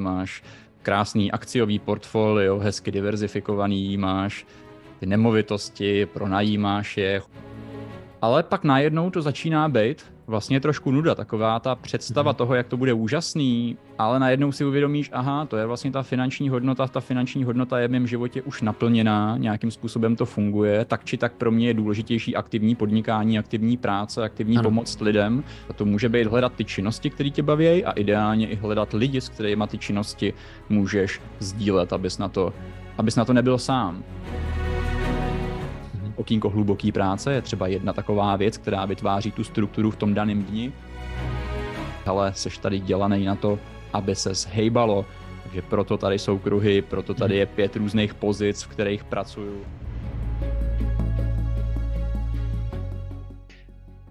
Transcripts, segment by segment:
máš krásný akciový portfolio, hezky diverzifikovaný, máš ty nemovitosti, pronajímáš je. Ale pak najednou to začíná být vlastně trošku nuda, taková ta představa mm. toho, jak to bude úžasný, ale najednou si uvědomíš, aha, to je vlastně ta finanční hodnota, ta finanční hodnota je v mém životě už naplněná, nějakým způsobem to funguje, tak či tak pro mě je důležitější aktivní podnikání, aktivní práce, aktivní ano. pomoc lidem. A to může být hledat ty činnosti, které tě baví a ideálně i hledat lidi, s kterými ty činnosti můžeš sdílet, abys na to, abys na to nebyl sám okýnko hluboký práce je třeba jedna taková věc, která vytváří tu strukturu v tom daném dni. Ale seš tady dělaný na to, aby se zhejbalo, takže proto tady jsou kruhy, proto tady je pět různých pozic, v kterých pracuju.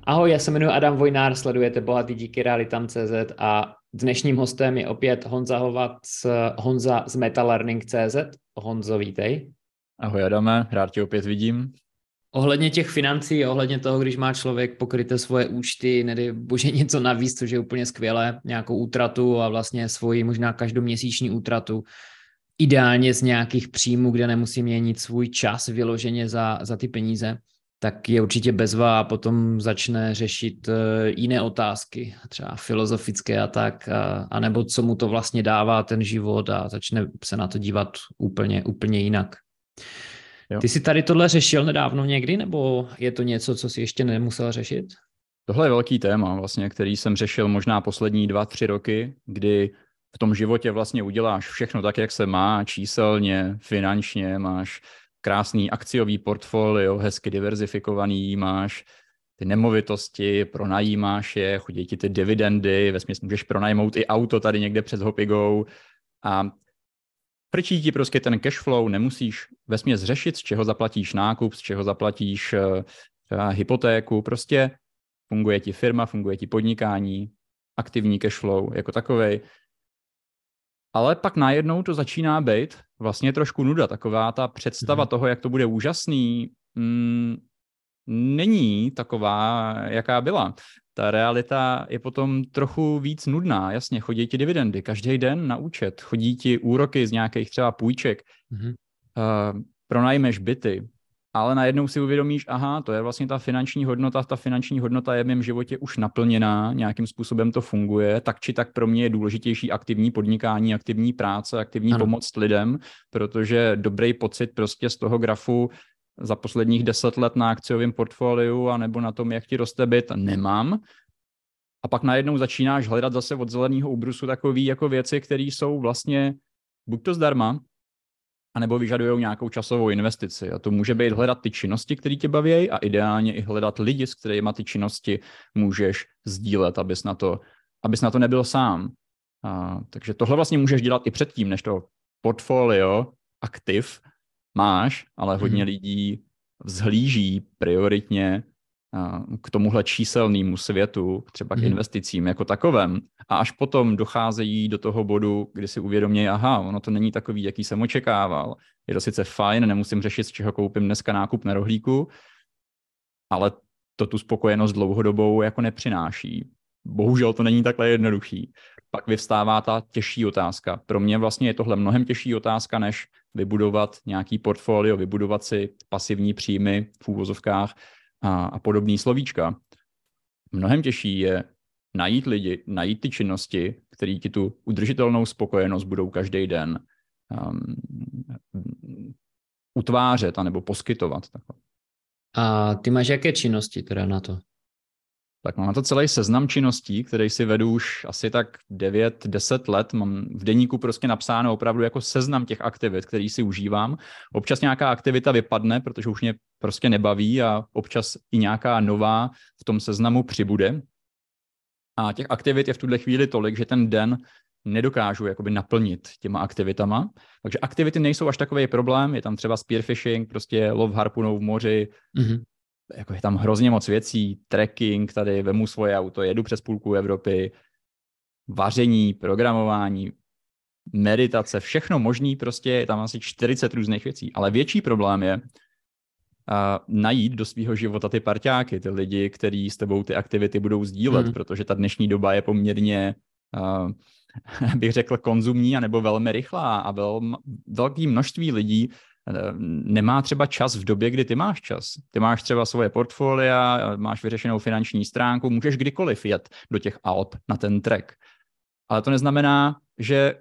Ahoj, já se jmenuji Adam Vojnár, sledujete Bohatý díky realitam.cz a dnešním hostem je opět Honza Hovat z Honza z MetaLearning.cz. Honzo, vítej. Ahoj Adame, rád tě opět vidím. Ohledně těch financí, ohledně toho, když má člověk pokryté svoje účty, nedej bože něco navíc, což je úplně skvělé, nějakou útratu a vlastně svoji možná každoměsíční útratu, ideálně z nějakých příjmů, kde nemusí měnit svůj čas vyloženě za, za ty peníze, tak je určitě bezva a potom začne řešit eh, jiné otázky, třeba filozofické a tak, a, anebo co mu to vlastně dává ten život a začne se na to dívat úplně, úplně jinak. Jo. Ty jsi tady tohle řešil nedávno někdy, nebo je to něco, co jsi ještě nemusel řešit? Tohle je velký téma, vlastně, který jsem řešil možná poslední dva, tři roky, kdy v tom životě vlastně uděláš všechno tak, jak se má, číselně, finančně, máš krásný akciový portfolio, hezky diverzifikovaný, máš ty nemovitosti, pronajímáš je, chodí ti ty dividendy, ve můžeš pronajmout i auto tady někde před Hopigou a Frčí ti prostě ten cash flow, nemusíš vesměs řešit, z čeho zaplatíš nákup, z čeho zaplatíš třeba hypotéku, prostě funguje ti firma, funguje ti podnikání, aktivní cash flow jako takovej. Ale pak najednou to začíná být vlastně trošku nuda, taková ta představa mm-hmm. toho, jak to bude úžasný, mm, není taková, jaká byla ta realita je potom trochu víc nudná. Jasně, chodí ti dividendy každý den na účet, chodí ti úroky z nějakých třeba půjček, mm-hmm. uh, pronajmeš byty, ale najednou si uvědomíš, aha, to je vlastně ta finanční hodnota, ta finanční hodnota je v mém životě už naplněná, nějakým způsobem to funguje, tak či tak pro mě je důležitější aktivní podnikání, aktivní práce, aktivní ano. pomoc lidem, protože dobrý pocit prostě z toho grafu za posledních deset let na akciovém portfoliu a nebo na tom, jak ti roste byt, nemám. A pak najednou začínáš hledat zase od zeleného ubrusu takové jako věci, které jsou vlastně buď to zdarma, anebo vyžadují nějakou časovou investici. A to může být hledat ty činnosti, které tě baví a ideálně i hledat lidi, s kterými ty činnosti můžeš sdílet, abys na to, abys na to nebyl sám. A, takže tohle vlastně můžeš dělat i předtím, než to portfolio aktiv máš, ale hodně hmm. lidí vzhlíží prioritně k tomuhle číselnému světu, třeba k hmm. investicím jako takovém. A až potom docházejí do toho bodu, kdy si uvědomí, aha, ono to není takový, jaký jsem očekával. Je to sice fajn, nemusím řešit, z čeho koupím dneska nákup na rohlíku, ale to tu spokojenost dlouhodobou jako nepřináší. Bohužel to není takhle jednoduchý. Pak vyvstává ta těžší otázka. Pro mě vlastně je tohle mnohem těžší otázka, než vybudovat nějaký portfolio, vybudovat si pasivní příjmy v úvozovkách a, a podobný slovíčka. Mnohem těžší je najít lidi, najít ty činnosti, které ti tu udržitelnou spokojenost budou každý den um, utvářet anebo poskytovat. A ty máš jaké činnosti teda na to? Tak mám na to celý seznam činností, který si vedu už asi tak 9-10 let. Mám v deníku prostě napsáno opravdu jako seznam těch aktivit, který si užívám. Občas nějaká aktivita vypadne, protože už mě prostě nebaví a občas i nějaká nová v tom seznamu přibude. A těch aktivit je v tuhle chvíli tolik, že ten den nedokážu jakoby naplnit těma aktivitama. Takže aktivity nejsou až takový problém, je tam třeba spearfishing, prostě lov harpunou v moři, mm-hmm jako je tam hrozně moc věcí, trekking, tady vemu svoje auto, jedu přes půlku Evropy, vaření, programování, meditace, všechno možný, prostě je tam asi 40 různých věcí. Ale větší problém je uh, najít do svého života ty parťáky, ty lidi, kteří s tebou ty aktivity budou sdílet, mm. protože ta dnešní doba je poměrně uh, bych řekl, konzumní anebo velmi rychlá a vel, velké množství lidí nemá třeba čas v době, kdy ty máš čas. Ty máš třeba svoje portfolia, máš vyřešenou finanční stránku, můžeš kdykoliv jet do těch Alp na ten trek. Ale to neznamená, že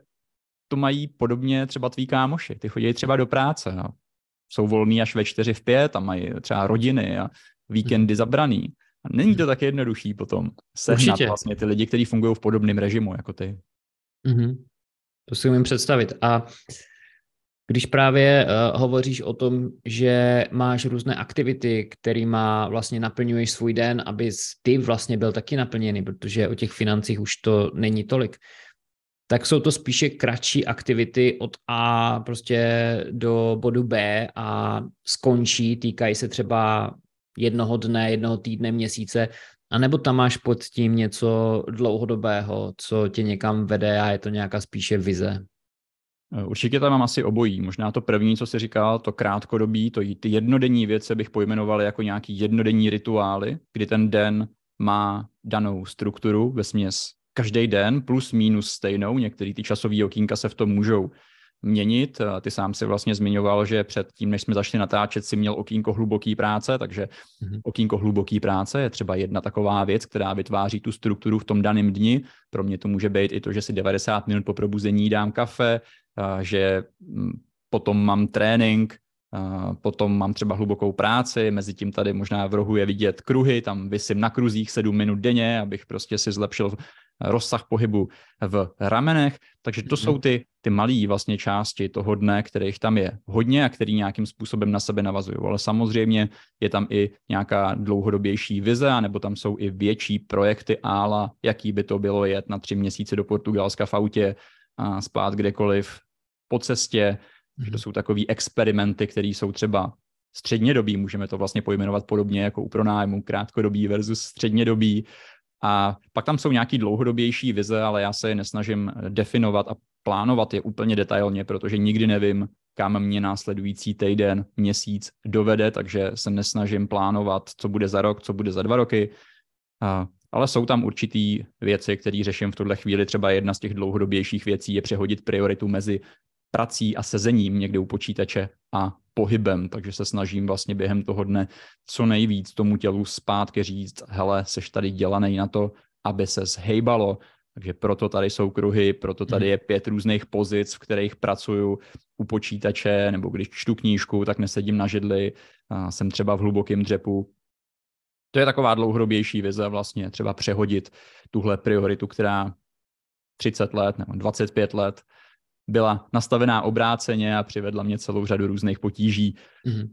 to mají podobně třeba tví kámoši. Ty chodí třeba do práce a jsou volní až ve čtyři v pět a mají třeba rodiny a víkendy zabraný. A není to tak jednoduchý potom sehnat Určitě. vlastně ty lidi, kteří fungují v podobném režimu jako ty. Mm-hmm. To si umím představit. A když právě uh, hovoříš o tom, že máš různé aktivity, kterýma vlastně naplňuješ svůj den, aby ty vlastně byl taky naplněný, protože o těch financích už to není tolik, tak jsou to spíše kratší aktivity od A prostě do bodu B a skončí, týkají se třeba jednoho dne, jednoho týdne, měsíce, anebo tam máš pod tím něco dlouhodobého, co tě někam vede a je to nějaká spíše vize? Určitě tam mám asi obojí. Možná to první, co jsi říkal, to krátkodobí, to ty jednodenní věci bych pojmenoval jako nějaký jednodenní rituály, kdy ten den má danou strukturu ve směs každý den plus minus stejnou. Některé ty časové okýnka se v tom můžou měnit. Ty sám si vlastně zmiňoval, že před tím, než jsme začali natáčet, si měl okýnko hluboký práce, takže mm-hmm. okýnko hluboký práce je třeba jedna taková věc, která vytváří tu strukturu v tom daném dni. Pro mě to může být i to, že si 90 minut po probuzení dám kafe, že mm, potom mám trénink, potom mám třeba hlubokou práci, mezi tím tady možná v rohu je vidět kruhy, tam vysím na kruzích 7 minut denně, abych prostě si zlepšil rozsah pohybu v ramenech, takže to jsou mhm. ty, ty malé vlastně části toho dne, kterých tam je hodně a který nějakým způsobem na sebe navazují. Ale samozřejmě je tam i nějaká dlouhodobější vize, nebo tam jsou i větší projekty ála, jaký by to bylo jet na tři měsíce do Portugalska v autě a spát kdekoliv po cestě. To mhm. jsou takové experimenty, které jsou třeba střednědobí, můžeme to vlastně pojmenovat podobně jako u pronájmu, krátkodobí versus střednědobí. A pak tam jsou nějaký dlouhodobější vize, ale já se je nesnažím definovat a plánovat je úplně detailně, protože nikdy nevím, kam mě následující týden, měsíc dovede, takže se nesnažím plánovat, co bude za rok, co bude za dva roky. A, ale jsou tam určitý věci, které řeším v tuhle chvíli. Třeba jedna z těch dlouhodobějších věcí je přehodit prioritu mezi prací a sezením někde u počítače a pohybem, takže se snažím vlastně během toho dne co nejvíc tomu tělu zpátky říct, hele, seš tady dělaný na to, aby se zhejbalo, takže proto tady jsou kruhy, proto tady je pět různých pozic, v kterých pracuju u počítače, nebo když čtu knížku, tak nesedím na židli, jsem třeba v hlubokém dřepu. To je taková dlouhodobější vize vlastně, třeba přehodit tuhle prioritu, která 30 let nebo 25 let byla nastavená obráceně a přivedla mě celou řadu různých potíží. Mm-hmm.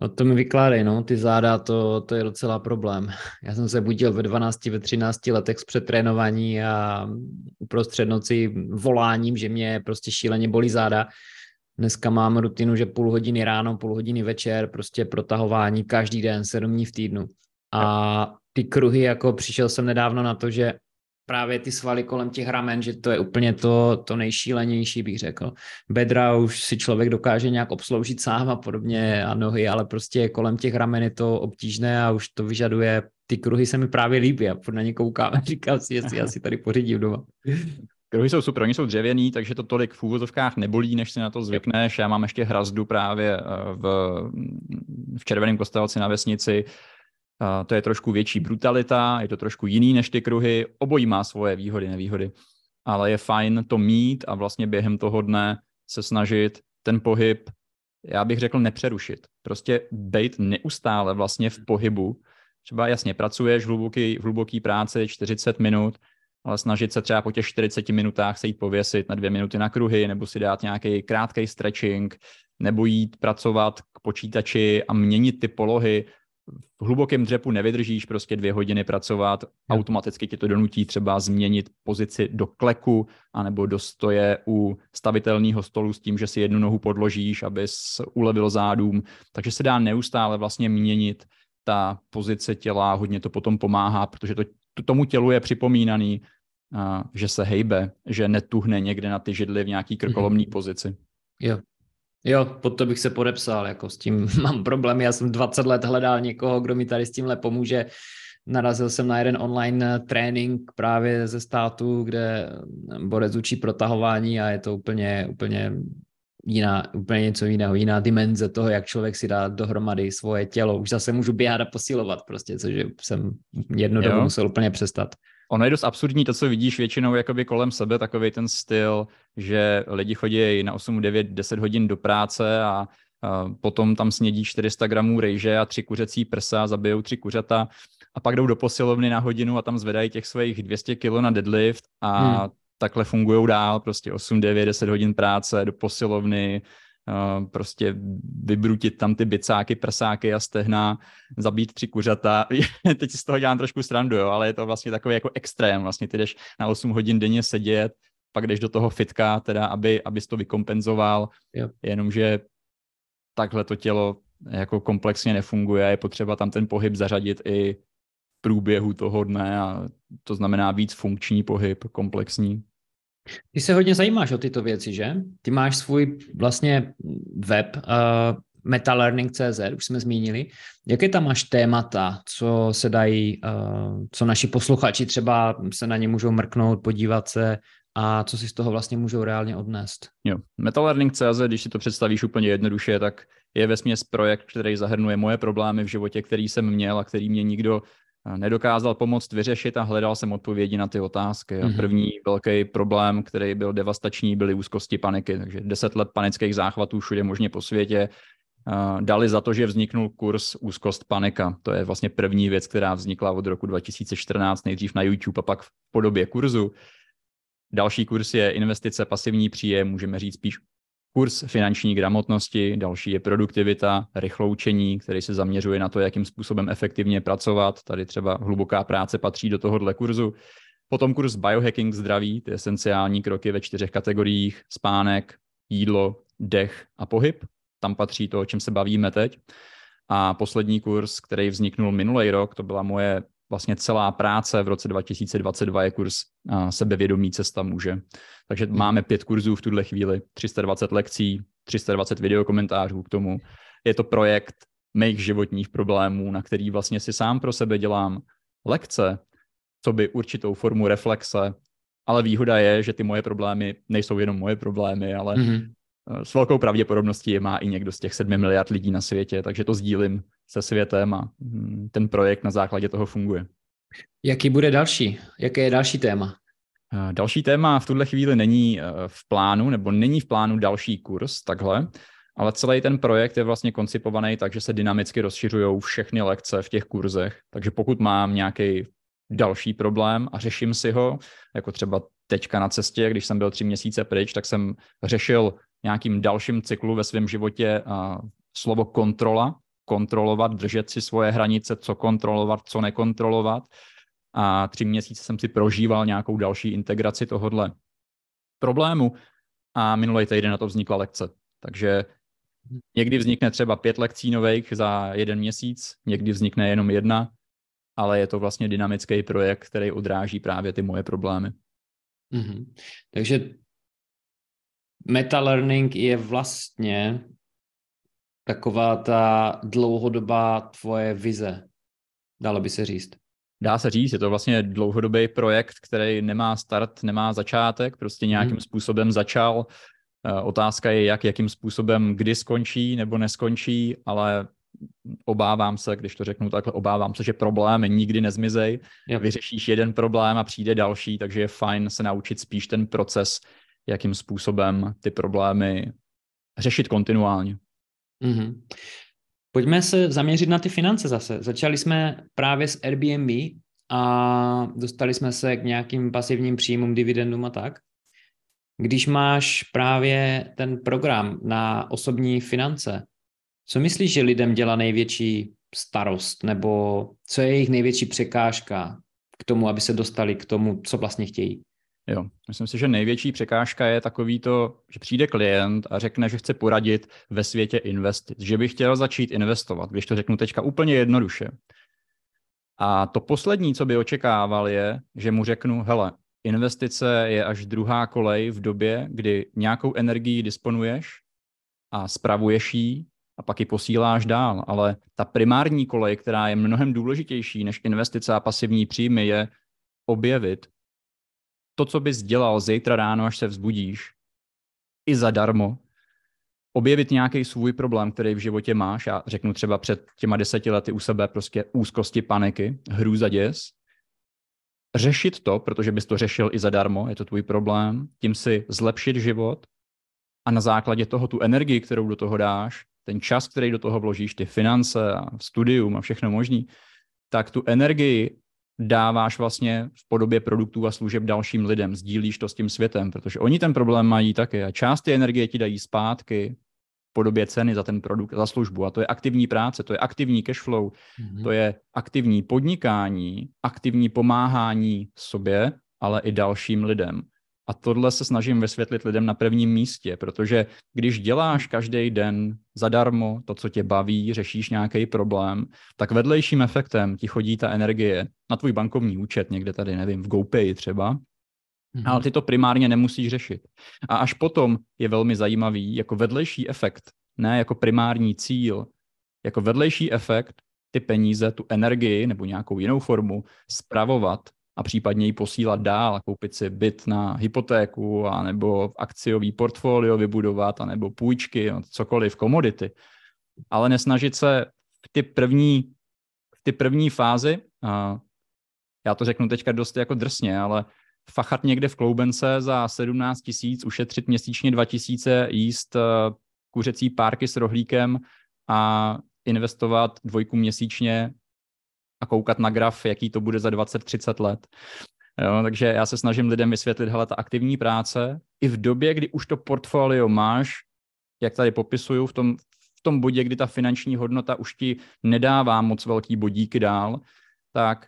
No to mi vykládej, no, ty záda, to, to je docela problém. Já jsem se budil ve 12, ve 13 letech z přetrénování a uprostřed noci voláním, že mě prostě šíleně bolí záda. Dneska mám rutinu, že půl hodiny ráno, půl hodiny večer, prostě protahování každý den, sedm dní v týdnu. A ty kruhy, jako přišel jsem nedávno na to, že právě ty svaly kolem těch ramen, že to je úplně to, to nejšílenější, bych řekl. Bedra už si člověk dokáže nějak obsloužit sám a podobně a nohy, ale prostě kolem těch ramen je to obtížné a už to vyžaduje, ty kruhy se mi právě líbí, já na ně koukám a říkám si, jestli já si tady pořídím doma. Kruhy jsou super, oni jsou dřevěný, takže to tolik v úvozovkách nebolí, než si na to zvykneš. Já mám ještě hrazdu právě eh, v, v červeném kostelci na vesnici, to je trošku větší brutalita, je to trošku jiný než ty kruhy, obojí má svoje výhody, nevýhody, ale je fajn to mít a vlastně během toho dne se snažit ten pohyb, já bych řekl, nepřerušit. Prostě být neustále vlastně v pohybu. Třeba jasně pracuješ v hluboký, v hluboký práci 40 minut, ale snažit se třeba po těch 40 minutách se jít pověsit na dvě minuty na kruhy, nebo si dát nějaký krátký stretching, nebo jít pracovat k počítači a měnit ty polohy, v hlubokém dřepu nevydržíš prostě dvě hodiny pracovat, automaticky ti to donutí třeba změnit pozici do kleku anebo do stoje u stavitelného stolu s tím, že si jednu nohu podložíš, abys ulevil zádům. Takže se dá neustále vlastně měnit ta pozice těla, hodně to potom pomáhá, protože to, tomu tělu je připomínaný, že se hejbe, že netuhne někde na ty židly v nějaký krkolomný mm-hmm. pozici. Jo, Jo, pod to bych se podepsal, jako s tím mám problém. Já jsem 20 let hledal někoho, kdo mi tady s tímhle pomůže. narazil jsem na jeden online trénink právě ze státu, kde borec učí protahování a je to úplně, úplně jiná, úplně něco jiného, jiná dimenze toho, jak člověk si dá dohromady svoje tělo. Už zase můžu běhat a posilovat prostě, což jsem jednu dobu musel úplně přestat. Ono je dost absurdní to, co vidíš většinou jakoby kolem sebe, takový ten styl, že lidi chodí na 8, 9, 10 hodin do práce a, potom tam snědí 400 gramů rejže a tři kuřecí prsa, zabijou tři kuřata a pak jdou do posilovny na hodinu a tam zvedají těch svých 200 kilo na deadlift a hmm. takhle fungují dál, prostě 8, 9, 10 hodin práce do posilovny, prostě vybrutit tam ty bicáky, prsáky a stehna, zabít tři kuřata. Teď si z toho dělám trošku srandu, jo, ale je to vlastně takový jako extrém. Vlastně ty jdeš na 8 hodin denně sedět, pak jdeš do toho fitka, teda, aby, abys to vykompenzoval, yep. jenomže takhle to tělo jako komplexně nefunguje, je potřeba tam ten pohyb zařadit i průběhu toho dne a to znamená víc funkční pohyb, komplexní. Ty se hodně zajímáš o tyto věci, že? Ty máš svůj vlastně web uh, metalearning.cz, už jsme zmínili. Jaké tam máš témata, co se dají, uh, co naši posluchači třeba se na ně můžou mrknout, podívat se a co si z toho vlastně můžou reálně odnést? Jo, metalearning.cz, když si to představíš úplně jednoduše, tak je vesměs projekt, který zahrnuje moje problémy v životě, který jsem měl a který mě nikdo nedokázal pomoct vyřešit a hledal jsem odpovědi na ty otázky. A mhm. první velký problém, který byl devastační, byly úzkosti paniky. Takže deset let panických záchvatů všude možně po světě. Dali za to, že vzniknul kurz úzkost panika. To je vlastně první věc, která vznikla od roku 2014, nejdřív na YouTube a pak v podobě kurzu. Další kurz je investice, pasivní příjem, můžeme říct spíš kurz finanční gramotnosti, další je produktivita, rychloučení, který se zaměřuje na to, jakým způsobem efektivně pracovat. Tady třeba hluboká práce patří do tohohle kurzu. Potom kurz biohacking zdraví, ty esenciální kroky ve čtyřech kategoriích, spánek, jídlo, dech a pohyb. Tam patří to, o čem se bavíme teď. A poslední kurz, který vzniknul minulý rok, to byla moje vlastně celá práce v roce 2022 je kurz sebevědomí cesta muže. Takže hmm. máme pět kurzů v tuhle chvíli, 320 lekcí, 320 videokomentářů k tomu. Je to projekt mých životních problémů, na který vlastně si sám pro sebe dělám lekce, co by určitou formu reflexe, ale výhoda je, že ty moje problémy nejsou jenom moje problémy, ale mm-hmm. s velkou pravděpodobností je má i někdo z těch sedmi miliard lidí na světě, takže to sdílím se světem a hm, ten projekt na základě toho funguje. Jaký bude další? Jaké je další téma? Další téma v tuhle chvíli není eh, v plánu, nebo není v plánu další kurz, takhle, ale celý ten projekt je vlastně koncipovaný tak, že se dynamicky rozšiřují všechny lekce v těch kurzech. Takže pokud mám nějaký další problém a řeším si ho, jako třeba teďka na cestě, když jsem byl tři měsíce pryč, tak jsem řešil nějakým dalším cyklu ve svém životě slovo kontrola, kontrolovat, držet si svoje hranice, co kontrolovat, co nekontrolovat. A tři měsíce jsem si prožíval nějakou další integraci tohohle problému a minulý týden na to vznikla lekce. Takže někdy vznikne třeba pět lekcí nových za jeden měsíc, někdy vznikne jenom jedna, ale je to vlastně dynamický projekt, který odráží právě ty moje problémy. Mm-hmm. Takže meta learning je vlastně taková ta dlouhodobá tvoje vize, dalo by se říct. Dá se říct, je to vlastně dlouhodobý projekt, který nemá start, nemá začátek, prostě nějakým hmm. způsobem začal. Eh, otázka je, jak, jakým způsobem, kdy skončí nebo neskončí, ale obávám se, když to řeknu takhle, obávám se, že problémy nikdy nezmizej. Yep. Vyřešíš jeden problém a přijde další, takže je fajn se naučit spíš ten proces, jakým způsobem ty problémy řešit kontinuálně. Mm-hmm. Pojďme se zaměřit na ty finance zase. Začali jsme právě s Airbnb a dostali jsme se k nějakým pasivním příjmům, dividendům a tak. Když máš právě ten program na osobní finance, co myslíš, že lidem dělá největší starost, nebo co je jejich největší překážka k tomu, aby se dostali k tomu, co vlastně chtějí? Jo, myslím si, že největší překážka je takový to, že přijde klient a řekne, že chce poradit ve světě investic, že by chtěl začít investovat, když to řeknu teďka úplně jednoduše. A to poslední, co by očekával, je, že mu řeknu, hele, investice je až druhá kolej v době, kdy nějakou energií disponuješ a spravuješ ji a pak ji posíláš dál. Ale ta primární kolej, která je mnohem důležitější než investice a pasivní příjmy, je objevit to, co bys dělal zítra ráno, až se vzbudíš, i zadarmo, objevit nějaký svůj problém, který v životě máš. Já řeknu třeba před těma deseti lety u sebe prostě úzkosti, paniky, hrůza, děs. Řešit to, protože bys to řešil i zadarmo, je to tvůj problém, tím si zlepšit život a na základě toho tu energii, kterou do toho dáš, ten čas, který do toho vložíš, ty finance a studium a všechno možný, tak tu energii dáváš vlastně v podobě produktů a služeb dalším lidem, sdílíš to s tím světem, protože oni ten problém mají taky a část té energie ti dají zpátky v podobě ceny za ten produkt, za službu a to je aktivní práce, to je aktivní cash flow, mm-hmm. to je aktivní podnikání, aktivní pomáhání sobě, ale i dalším lidem. A tohle se snažím vysvětlit lidem na prvním místě, protože když děláš každý den zadarmo to, co tě baví, řešíš nějaký problém, tak vedlejším efektem ti chodí ta energie na tvůj bankovní účet, někde tady, nevím, v GoPay třeba, mm-hmm. ale ty to primárně nemusíš řešit. A až potom je velmi zajímavý jako vedlejší efekt, ne jako primární cíl, jako vedlejší efekt ty peníze, tu energii nebo nějakou jinou formu spravovat a případně ji posílat dál koupit si byt na hypotéku a nebo akciový portfolio vybudovat a nebo půjčky, no, cokoliv, komodity. Ale nesnažit se v ty první, v ty první fázi, a já to řeknu teďka dost jako drsně, ale fachat někde v Kloubence za 17 tisíc, ušetřit měsíčně 2 tisíce, jíst eh, kuřecí párky s rohlíkem a investovat dvojku měsíčně a koukat na graf, jaký to bude za 20-30 let. Jo, takže já se snažím lidem vysvětlit, hele, ta aktivní práce, i v době, kdy už to portfolio máš, jak tady popisuju, v tom, v tom bodě, kdy ta finanční hodnota už ti nedává moc velký bodíky dál, tak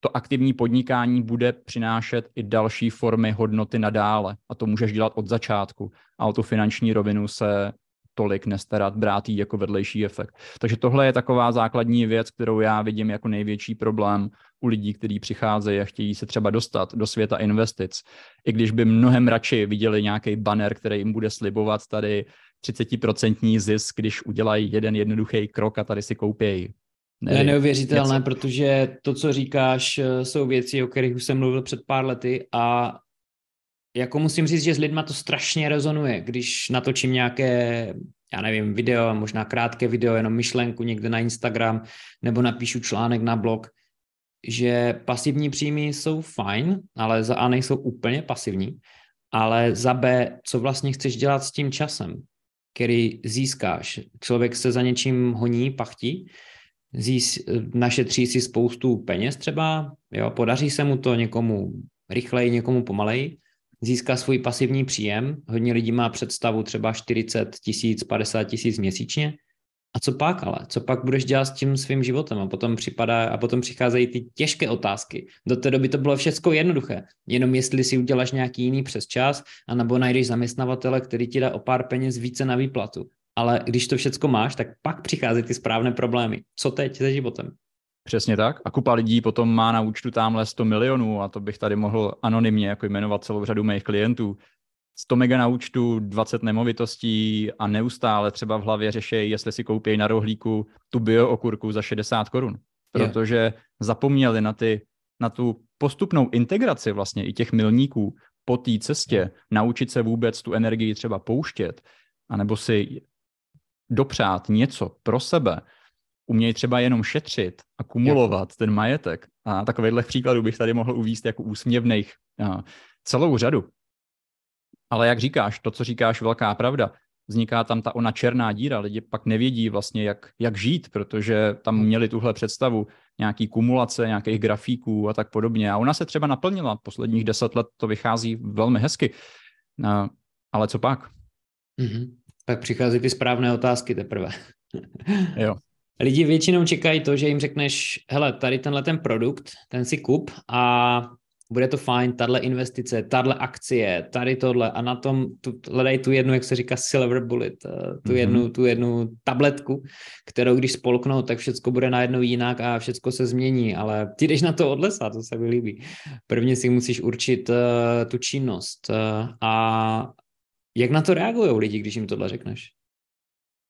to aktivní podnikání bude přinášet i další formy hodnoty nadále. A to můžeš dělat od začátku. A o tu finanční rovinu se tolik nestarat, brát jí jako vedlejší efekt. Takže tohle je taková základní věc, kterou já vidím jako největší problém u lidí, kteří přicházejí a chtějí se třeba dostat do světa investic. I když by mnohem radši viděli nějaký banner, který jim bude slibovat tady 30% zisk, když udělají jeden jednoduchý krok a tady si koupějí to je neuvěřitelné, něco. protože to, co říkáš, jsou věci, o kterých už jsem mluvil před pár lety a jako musím říct, že s lidma to strašně rezonuje, když natočím nějaké, já nevím, video, možná krátké video, jenom myšlenku někde na Instagram, nebo napíšu článek na blog, že pasivní příjmy jsou fajn, ale za A nejsou úplně pasivní, ale za B, co vlastně chceš dělat s tím časem, který získáš. Člověk se za něčím honí, pachtí, zís, našetří si spoustu peněz třeba, jo, podaří se mu to někomu rychleji, někomu pomaleji, získá svůj pasivní příjem. Hodně lidí má představu třeba 40 tisíc, 50 tisíc měsíčně. A co pak ale? Co pak budeš dělat s tím svým životem? A potom připadá, a potom přicházejí ty těžké otázky. Do té doby to bylo všechno jednoduché. Jenom jestli si uděláš nějaký jiný přes čas, anebo najdeš zaměstnavatele, který ti dá o pár peněz více na výplatu. Ale když to všechno máš, tak pak přichází ty správné problémy. Co teď se životem? Přesně tak. A kupa lidí potom má na účtu tamhle 100 milionů a to bych tady mohl anonymně jako jmenovat celou řadu mých klientů. 100 mega na účtu, 20 nemovitostí a neustále třeba v hlavě řeší, jestli si koupí na rohlíku tu bio okurku za 60 korun. Protože yeah. zapomněli na, ty, na tu postupnou integraci vlastně i těch milníků po té cestě, yeah. naučit se vůbec tu energii třeba pouštět, anebo si dopřát něco pro sebe, umějí třeba jenom šetřit a kumulovat ten majetek. A takovýchhle příkladů bych tady mohl uvíst jako úsměvných celou řadu. Ale jak říkáš, to, co říkáš, velká pravda. Vzniká tam ta ona černá díra, lidi pak nevědí vlastně, jak, jak žít, protože tam měli tuhle představu nějaký kumulace, nějakých grafíků a tak podobně. A ona se třeba naplnila, posledních deset let to vychází velmi hezky. Ale co pak? Mm-hmm. Tak přichází ty správné otázky teprve. jo. Lidi většinou čekají to, že jim řekneš, hele, tady tenhle ten produkt, ten si kup a bude to fajn, tahle investice, tahle akcie, tady tohle a na tom tu, hledají tu jednu, jak se říká, silver bullet, eh, tu, mm-hmm. jednu, tu jednu tabletku, kterou když spolknou, tak všechno bude najednou jinak a všechno se změní, ale ty jdeš na to od lesa, to se mi líbí. Prvně si musíš určit uh, tu činnost uh, a jak na to reagují lidi, když jim tohle řekneš?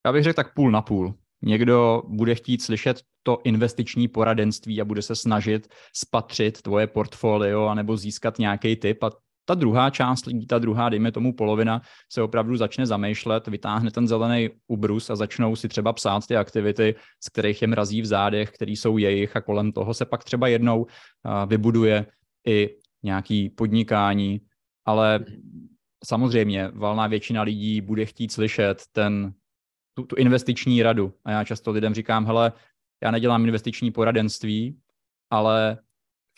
Já bych řekl tak půl na půl. Někdo bude chtít slyšet to investiční poradenství a bude se snažit spatřit tvoje portfolio anebo získat nějaký tip. A ta druhá část lidí, ta druhá, dejme tomu polovina, se opravdu začne zamýšlet, vytáhne ten zelený ubrus a začnou si třeba psát ty aktivity, z kterých je mrazí v zádech, který jsou jejich a kolem toho se pak třeba jednou vybuduje i nějaký podnikání, ale samozřejmě valná většina lidí bude chtít slyšet ten, tu, tu investiční radu. A já často lidem říkám, hele, já nedělám investiční poradenství, ale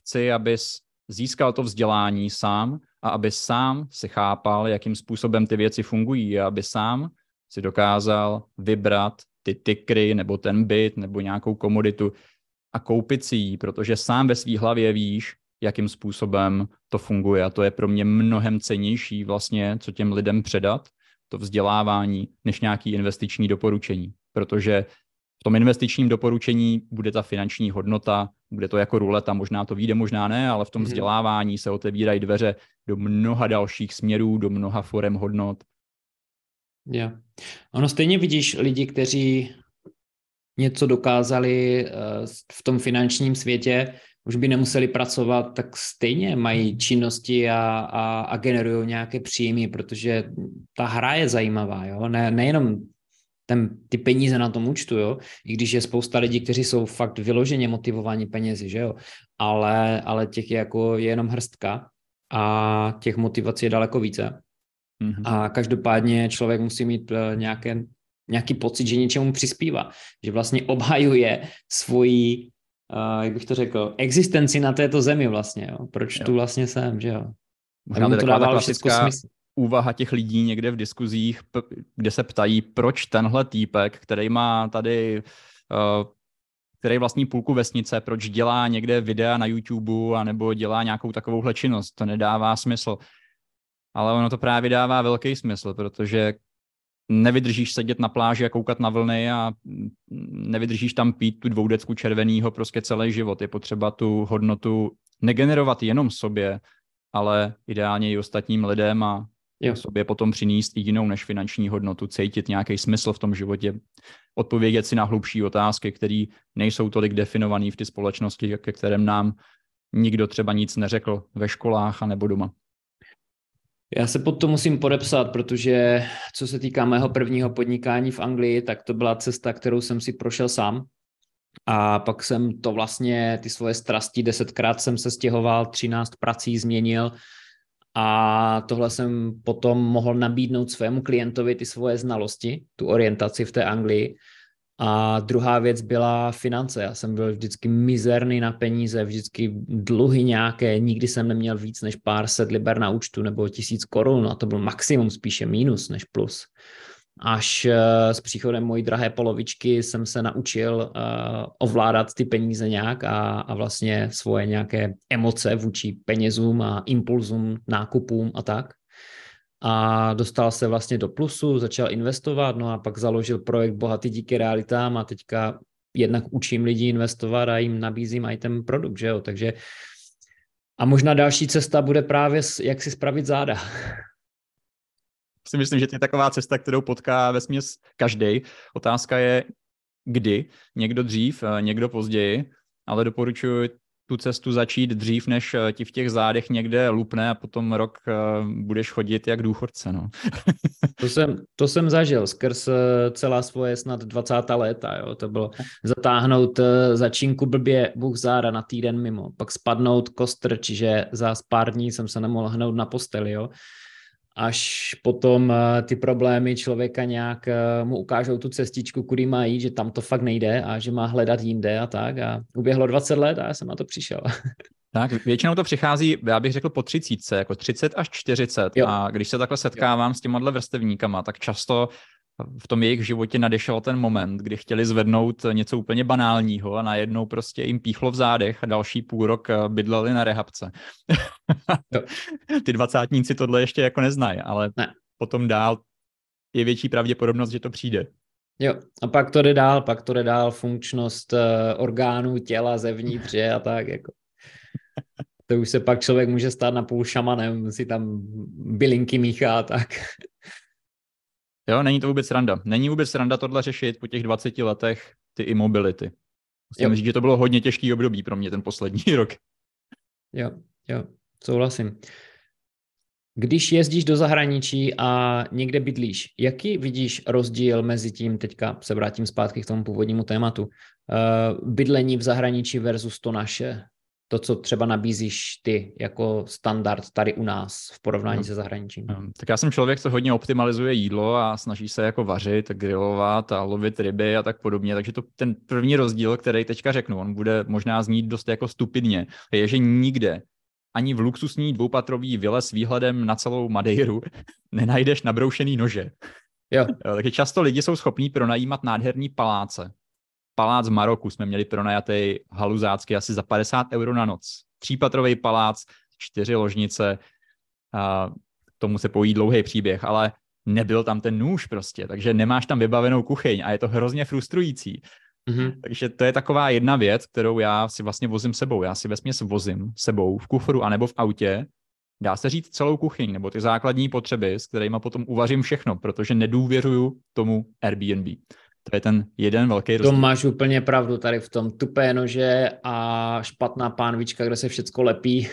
chci, abys získal to vzdělání sám a aby sám si chápal, jakým způsobem ty věci fungují a aby sám si dokázal vybrat ty tykry nebo ten byt nebo nějakou komoditu a koupit si ji, protože sám ve své hlavě víš, jakým způsobem to funguje a to je pro mě mnohem cenější vlastně, co těm lidem předat, to vzdělávání, než nějaký investiční doporučení, protože v tom investičním doporučení bude ta finanční hodnota, bude to jako ruleta, možná to vyjde, možná ne, ale v tom mm-hmm. vzdělávání se otevírají dveře do mnoha dalších směrů, do mnoha forem hodnot. Jo. Ono stejně vidíš lidi, kteří něco dokázali eh, v tom finančním světě, už by nemuseli pracovat, tak stejně mají činnosti a, a, a generují nějaké příjmy, protože ta hra je zajímavá, jo? Ne, nejenom ten, ty peníze na tom účtu, jo, i když je spousta lidí, kteří jsou fakt vyloženě motivováni penězi, že jo, ale, ale těch je jako je jenom hrstka a těch motivací je daleko více. Mm-hmm. A každopádně člověk musí mít uh, nějaké, nějaký pocit, že něčemu přispívá, že vlastně obhajuje svoji, uh, jak bych to řekl, existenci na této zemi vlastně, jo. proč jo. tu vlastně jsem, že jo. Možná to dávalo všechno smysl úvaha těch lidí někde v diskuzích, kde se ptají, proč tenhle týpek, který má tady, uh, který vlastní půlku vesnice, proč dělá někde videa na YouTube a nebo dělá nějakou takovouhle činnost. To nedává smysl. Ale ono to právě dává velký smysl, protože nevydržíš sedět na pláži a koukat na vlny a nevydržíš tam pít tu dvoudecku červenýho prostě celý život. Je potřeba tu hodnotu negenerovat jenom sobě, ale ideálně i ostatním lidem a jo. sobě potom přinést jinou než finanční hodnotu, cítit nějaký smysl v tom životě, odpovědět si na hlubší otázky, které nejsou tolik definované v té společnosti, ke kterém nám nikdo třeba nic neřekl ve školách a nebo doma. Já se pod to musím podepsat, protože co se týká mého prvního podnikání v Anglii, tak to byla cesta, kterou jsem si prošel sám. A pak jsem to vlastně, ty svoje strasti, desetkrát jsem se stěhoval, třináct prací změnil, a tohle jsem potom mohl nabídnout svému klientovi ty svoje znalosti, tu orientaci v té Anglii. A druhá věc byla finance. Já jsem byl vždycky mizerný na peníze, vždycky dluhy nějaké, nikdy jsem neměl víc než pár set liber na účtu nebo tisíc korun a to byl maximum, spíše mínus než plus až eh, s příchodem mojí drahé polovičky jsem se naučil uh, ovládat ty peníze nějak a, a vlastně svoje nějaké emoce vůči penězům a impulzům, nákupům a tak. A dostal se vlastně do plusu, začal investovat, no a pak založil projekt Bohatý díky realitám a teďka jednak učím lidi investovat a jim nabízím i ten produkt, že jo, takže a možná další cesta bude právě, jak si spravit záda. si myslím, že to je taková cesta, kterou potká ve směs každý. Otázka je, kdy, někdo dřív, eh, někdo později, ale doporučuji tu cestu začít dřív, než eh, ti v těch zádech někde lupne a potom rok eh, budeš chodit jak důchodce. No. to, jsem, to jsem zažil skrz celá svoje snad 20. léta. Jo. To bylo zatáhnout začínku blbě Bůh zára na týden mimo, pak spadnout kostr, čiže za pár dní jsem se nemohl hnout na posteli. Jo až potom eh, ty problémy člověka nějak eh, mu ukážou tu cestičku, kudy má jít, že tam to fakt nejde a že má hledat jinde a tak. A uběhlo 20 let a já jsem na to přišel. Tak, většinou to přichází, já bych řekl po 30, jako 30 až 40. Jo. A když se takhle setkávám jo. s těma vrstevníkama, tak často v tom jejich životě nadešel ten moment, kdy chtěli zvednout něco úplně banálního a najednou prostě jim píchlo v zádech a další půl rok eh, bydleli na rehabce. Ty dvacátníci tohle ještě jako neznají, ale ne. potom dál je větší pravděpodobnost, že to přijde. Jo, a pak to jde dál, pak to jde dál funkčnost uh, orgánů, těla, zevnitř a tak jako. To už se pak člověk může stát na půl šamanem, si tam bylinky míchá a tak. Jo, není to vůbec sranda. Není vůbec sranda tohle řešit po těch 20 letech ty imobility. Musím říct, že to bylo hodně těžký období pro mě ten poslední rok. Jo, jo, souhlasím. Když jezdíš do zahraničí a někde bydlíš, jaký vidíš rozdíl mezi tím, teďka se vrátím zpátky k tomu původnímu tématu, uh, bydlení v zahraničí versus to naše? To, co třeba nabízíš ty jako standard tady u nás v porovnání no. se zahraničím? No, tak já jsem člověk, co hodně optimalizuje jídlo a snaží se jako vařit, grilovat a lovit ryby a tak podobně, takže to ten první rozdíl, který teďka řeknu, on bude možná znít dost jako stupidně, je, že nikde ani v luxusní dvoupatrový vile s výhledem na celou Madeiru nenajdeš nabroušený nože. Jo takže často lidi jsou schopní pronajímat nádherný paláce, palác v Maroku jsme měli pronajatý haluzácky asi za 50 euro na noc. Třípatrový palác, čtyři ložnice, a k tomu se pojí dlouhý příběh, ale nebyl tam ten nůž prostě, takže nemáš tam vybavenou kuchyň a je to hrozně frustrující. Mm-hmm. Takže to je taková jedna věc, kterou já si vlastně vozím sebou. Já si vesměs vozím sebou v kufru anebo v autě, dá se říct celou kuchyň nebo ty základní potřeby, s kterými potom uvařím všechno, protože nedůvěřuju tomu Airbnb. To je ten jeden velký rozdíl. To máš úplně pravdu tady v tom. Tupé nože a špatná pánvička, kde se všecko lepí.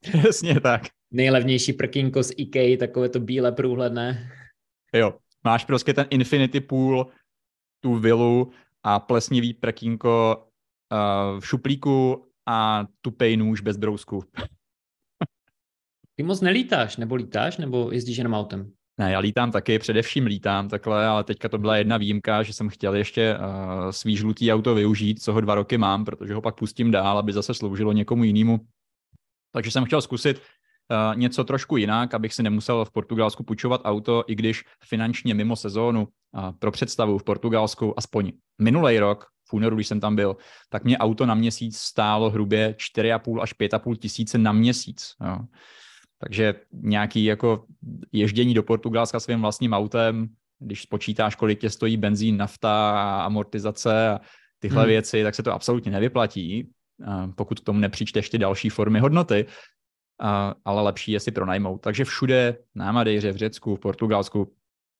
Přesně tak. Nejlevnější prkínko z IKEA, takové to bílé průhledné. Jo, máš prostě ten Infinity Pool, tu vilu a plesnivý prkínko uh, v šuplíku a tupej nůž bez brousku. Ty moc nelítáš, nebo lítáš, nebo jezdíš jenom autem? Ne, já lítám taky, především lítám takhle, ale teďka to byla jedna výjimka, že jsem chtěl ještě uh, svý žlutý auto využít, co ho dva roky mám, protože ho pak pustím dál, aby zase sloužilo někomu jinému. Takže jsem chtěl zkusit uh, něco trošku jinak, abych si nemusel v Portugalsku půjčovat auto, i když finančně mimo sezónu uh, pro představu v Portugalsku aspoň minulý rok, v únoru, když jsem tam byl, tak mě auto na měsíc stálo hrubě 4,5 až 5,5 tisíce na měsíc. Jo. Takže nějaký jako ježdění do Portugalska svým vlastním autem, když spočítáš, kolik tě stojí benzín, nafta, amortizace a tyhle hmm. věci, tak se to absolutně nevyplatí, pokud k tomu nepřičteš ty další formy hodnoty, ale lepší je si pronajmout. Takže všude na Madejře, v Řecku, v Portugalsku,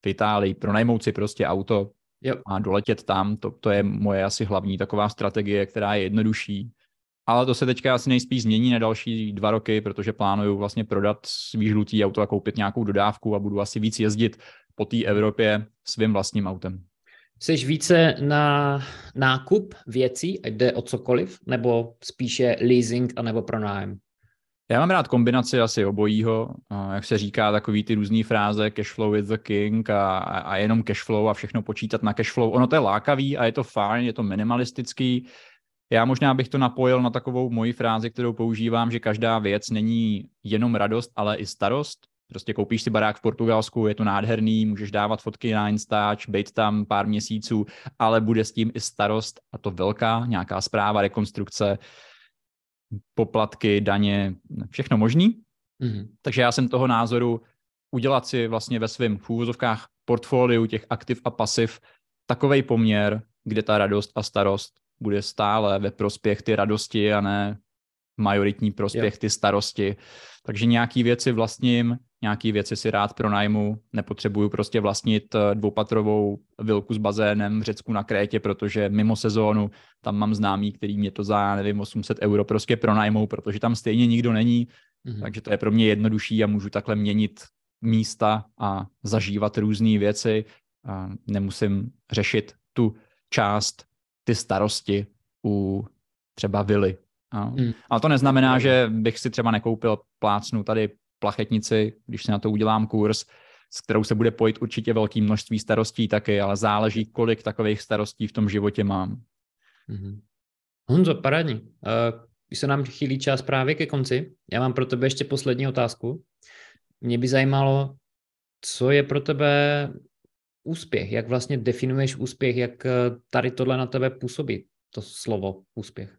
v Itálii, pronajmout si prostě auto jo. a doletět tam, to, to je moje asi hlavní taková strategie, která je jednodušší, ale to se teďka asi nejspíš změní na další dva roky, protože plánuju vlastně prodat svý žlutý auto a koupit nějakou dodávku a budu asi víc jezdit po té Evropě svým vlastním autem. Jsi více na nákup věcí, ať jde o cokoliv, nebo spíše leasing a nebo pronájem? Já mám rád kombinaci asi obojího, jak se říká, takový ty různé fráze cashflow is the king a, a jenom cashflow a všechno počítat na cashflow. Ono to je lákavý a je to fajn, je to minimalistický, já možná bych to napojil na takovou moji frázi, kterou používám, že každá věc není jenom radost, ale i starost. Prostě koupíš si barák v Portugalsku, je to nádherný, můžeš dávat fotky na Instač, být tam pár měsíců, ale bude s tím i starost a to velká, nějaká zpráva, rekonstrukce, poplatky, daně, všechno možný. Mm-hmm. Takže já jsem toho názoru udělat si vlastně ve svém v úvozovkách portfoliu těch aktiv a pasiv takový poměr, kde ta radost a starost bude stále ve prospěch ty radosti a ne majoritní prospěch ty starosti. Takže nějaký věci vlastním, nějaký věci si rád pronajmu, nepotřebuju prostě vlastnit eh, dvoupatrovou vilku s bazénem v Řecku na Krétě, protože mimo sezónu tam mám známý, který mě to za, nevím, 800 euro prostě pronajmou, protože tam stejně nikdo není, mm-hmm. takže to je pro mě jednodušší a můžu takhle měnit místa a zažívat různé věci. A nemusím řešit tu část ty starosti u třeba vily. Hmm. Ale to neznamená, že bych si třeba nekoupil plácnu tady plachetnici, když si na to udělám kurz, s kterou se bude pojít určitě velké množství starostí taky, ale záleží, kolik takových starostí v tom životě mám. Hmm. Honzo, parádní. Uh, když se nám chýlí čas právě ke konci, já mám pro tebe ještě poslední otázku. Mě by zajímalo, co je pro tebe úspěch? Jak vlastně definuješ úspěch? Jak eh, tady tohle na tebe působí, to slovo úspěch?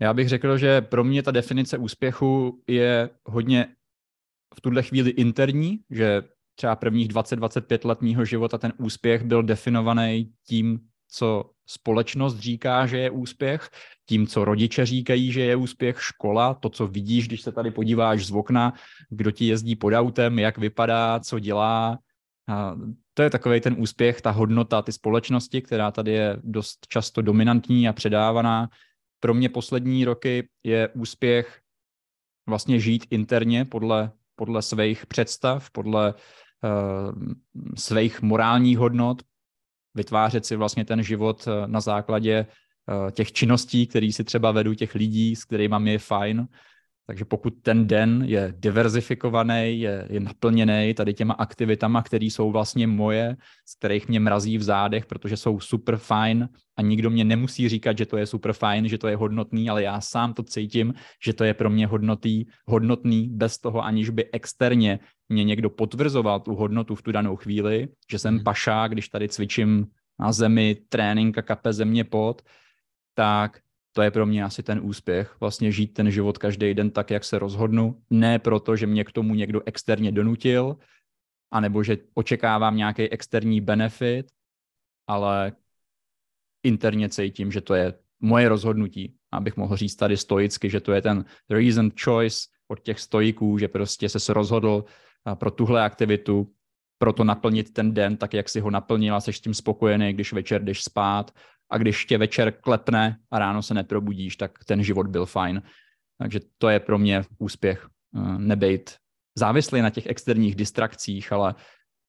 Já bych řekl, že pro mě ta definice úspěchu je hodně v tuhle chvíli interní, že třeba prvních 20-25 let mýho života ten úspěch byl definovaný tím, co společnost říká, že je úspěch, tím, co rodiče říkají, že je úspěch, škola, to, co vidíš, když se tady podíváš z okna, kdo ti jezdí pod autem, jak vypadá, co dělá, A to je takový ten úspěch, ta hodnota ty společnosti, která tady je dost často dominantní a předávaná. Pro mě poslední roky je úspěch vlastně žít interně podle, podle svých představ, podle uh, svých morálních hodnot, vytvářet si vlastně ten život eh, na základě uh, těch činností, které si třeba vedu, těch lidí, s kterými je fajn takže pokud ten den je diverzifikovaný, je, je naplněný tady těma aktivitama, které jsou vlastně moje, z kterých mě mrazí v zádech, protože jsou super fajn a nikdo mě nemusí říkat, že to je super fajn, že to je hodnotný, ale já sám to cítím, že to je pro mě hodnotý, hodnotný bez toho, aniž by externě mě někdo potvrzoval tu hodnotu v tu danou chvíli, že jsem hmm. pašák, když tady cvičím na zemi, trénink a kape země pod, tak to je pro mě asi ten úspěch, vlastně žít ten život každý den tak, jak se rozhodnu, ne proto, že mě k tomu někdo externě donutil, anebo že očekávám nějaký externí benefit, ale interně cítím, že to je moje rozhodnutí, abych mohl říct tady stoicky, že to je ten reason choice od těch stoiků, že prostě se rozhodl pro tuhle aktivitu, proto naplnit ten den tak, jak si ho naplnil a jsi s tím spokojený, když večer jdeš spát a když tě večer klepne a ráno se neprobudíš, tak ten život byl fajn. Takže to je pro mě úspěch. Eh, nebejt závislý na těch externích distrakcích, ale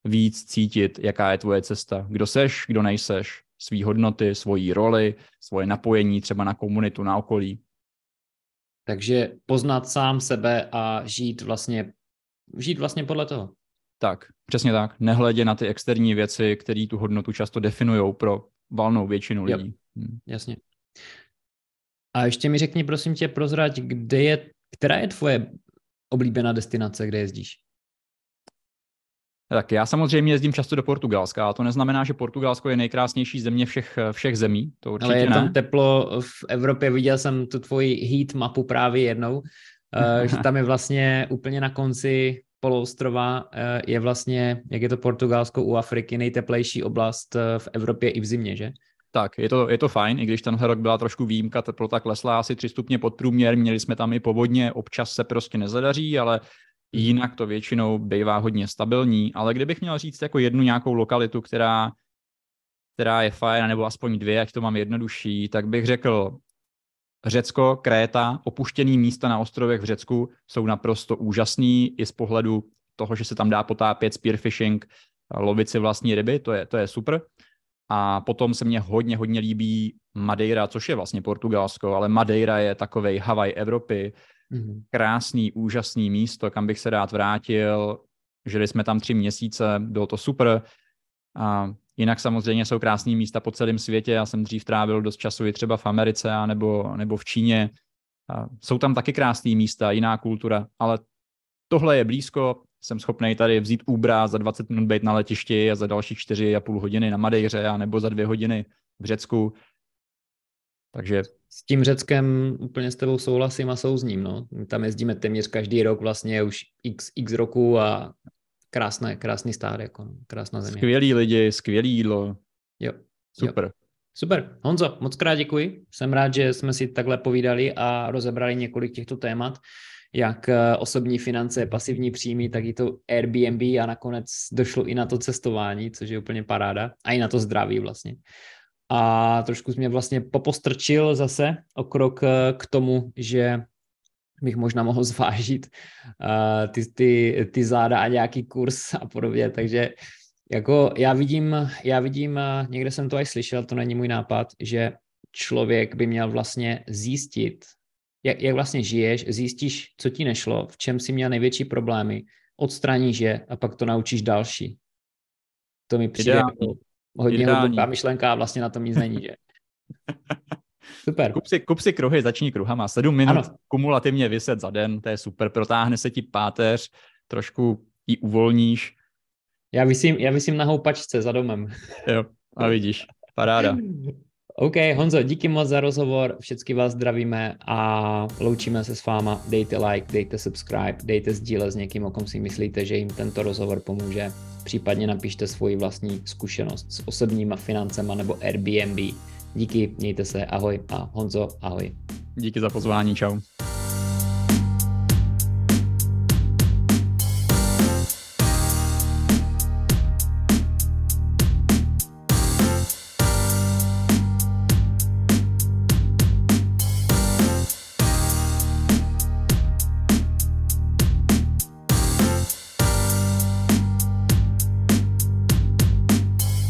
víc cítit, jaká je tvoje cesta, kdo seš, kdo nejseš, svý hodnoty, svoji roli, svoje napojení třeba na komunitu, na okolí. Takže poznat sám sebe a žít vlastně, žít vlastně podle toho. Tak, přesně tak. Nehledě na ty externí věci, které tu hodnotu často definují pro valnou většinu lidí. Jo, hmm. Jasně. A ještě mi řekni, prosím tě, prozrať, kde je, která je tvoje oblíbená destinace, kde jezdíš? Tak já samozřejmě jezdím často do Portugalska, ale to neznamená, že Portugalsko je nejkrásnější země všech, všech zemí. To určitě ale je ne. tam teplo v Evropě, viděl jsem tu tvoji heat mapu právě jednou, eh, že tam je vlastně úplně na konci poloostrova eh, je vlastně, jak je to Portugalsko u Afriky, nejteplejší oblast eh, v Evropě i v zimě, že? Tak, je to, je to fajn, i když tenhle rok byla trošku výjimka, teplota klesla asi 3 stupně pod průměr, měli jsme tam i povodně, občas se prostě nezadaří, ale jinak to většinou bývá hodně stabilní, ale kdybych měl říct jako jednu nějakou lokalitu, která, která je fajn, nebo aspoň dvě, ať to mám jednodušší, tak bych řekl Řecko, Kréta, opuštěný místa na ostrovech v Řecku jsou naprosto úžasný i z pohledu toho, že se tam dá potápět spearfishing, lovit si vlastní ryby, to je, to je super. A potom se mně hodně, hodně líbí Madeira, což je vlastně Portugalsko, ale Madeira je takovej Havaj Evropy, mm-hmm. krásný, úžasný místo, kam bych se rád vrátil. Žili jsme tam tři měsíce, bylo to super. A Jinak samozřejmě jsou krásné místa po celém světě. Já jsem dřív trávil dost času i třeba v Americe a nebo, nebo v Číně. A jsou tam taky krásné místa, jiná kultura, ale tohle je blízko. Jsem schopný tady vzít Ubra za 20 minut být na letišti a za další 4,5 hodiny na Madejře a nebo za dvě hodiny v Řecku. Takže s tím Řeckem úplně s tebou souhlasím a souzním. No. My tam jezdíme téměř každý rok vlastně už x, x roku a krásné, krásný stát, jako no, krásná země. Skvělí lidi, skvělý jídlo. Jo. Super. Jo. Super. Honzo, moc krát děkuji. Jsem rád, že jsme si takhle povídali a rozebrali několik těchto témat, jak eh, osobní finance, pasivní příjmy, tak i to Airbnb a nakonec došlo i na to cestování, což je úplně paráda, a i na to zdraví vlastně. A trošku mě vlastně popostrčil zase o krok eh, k tomu, že bych možná mohl zvážit uh, ty, ty, ty záda a nějaký kurz a podobně, takže jako já vidím, já vidím, někde jsem to aj slyšel, to není můj nápad, že člověk by měl vlastně zjistit, jak, jak vlastně žiješ, zjistíš, co ti nešlo, v čem si měl největší problémy, odstraníš je a pak to naučíš další. To mi přijde Ideální. jako hodně hluboká myšlenka a vlastně na tom nic není, že? Super. Kup si, kup si kruhy, začni kruhama. Sedm minut ano. kumulativně vyset za den, to je super. Protáhne se ti páteř, trošku ji uvolníš. Já vysím, já vysím na houpačce za domem. Jo, a vidíš. Paráda. OK, Honzo, díky moc za rozhovor, všechny vás zdravíme a loučíme se s váma. Dejte like, dejte subscribe, dejte sdíle s někým, o kom si myslíte, že jim tento rozhovor pomůže. Případně napište svoji vlastní zkušenost s osobníma financema nebo Airbnb Díky, mějte se, ahoj a Honzo, ahoj. Díky za pozvání, čau.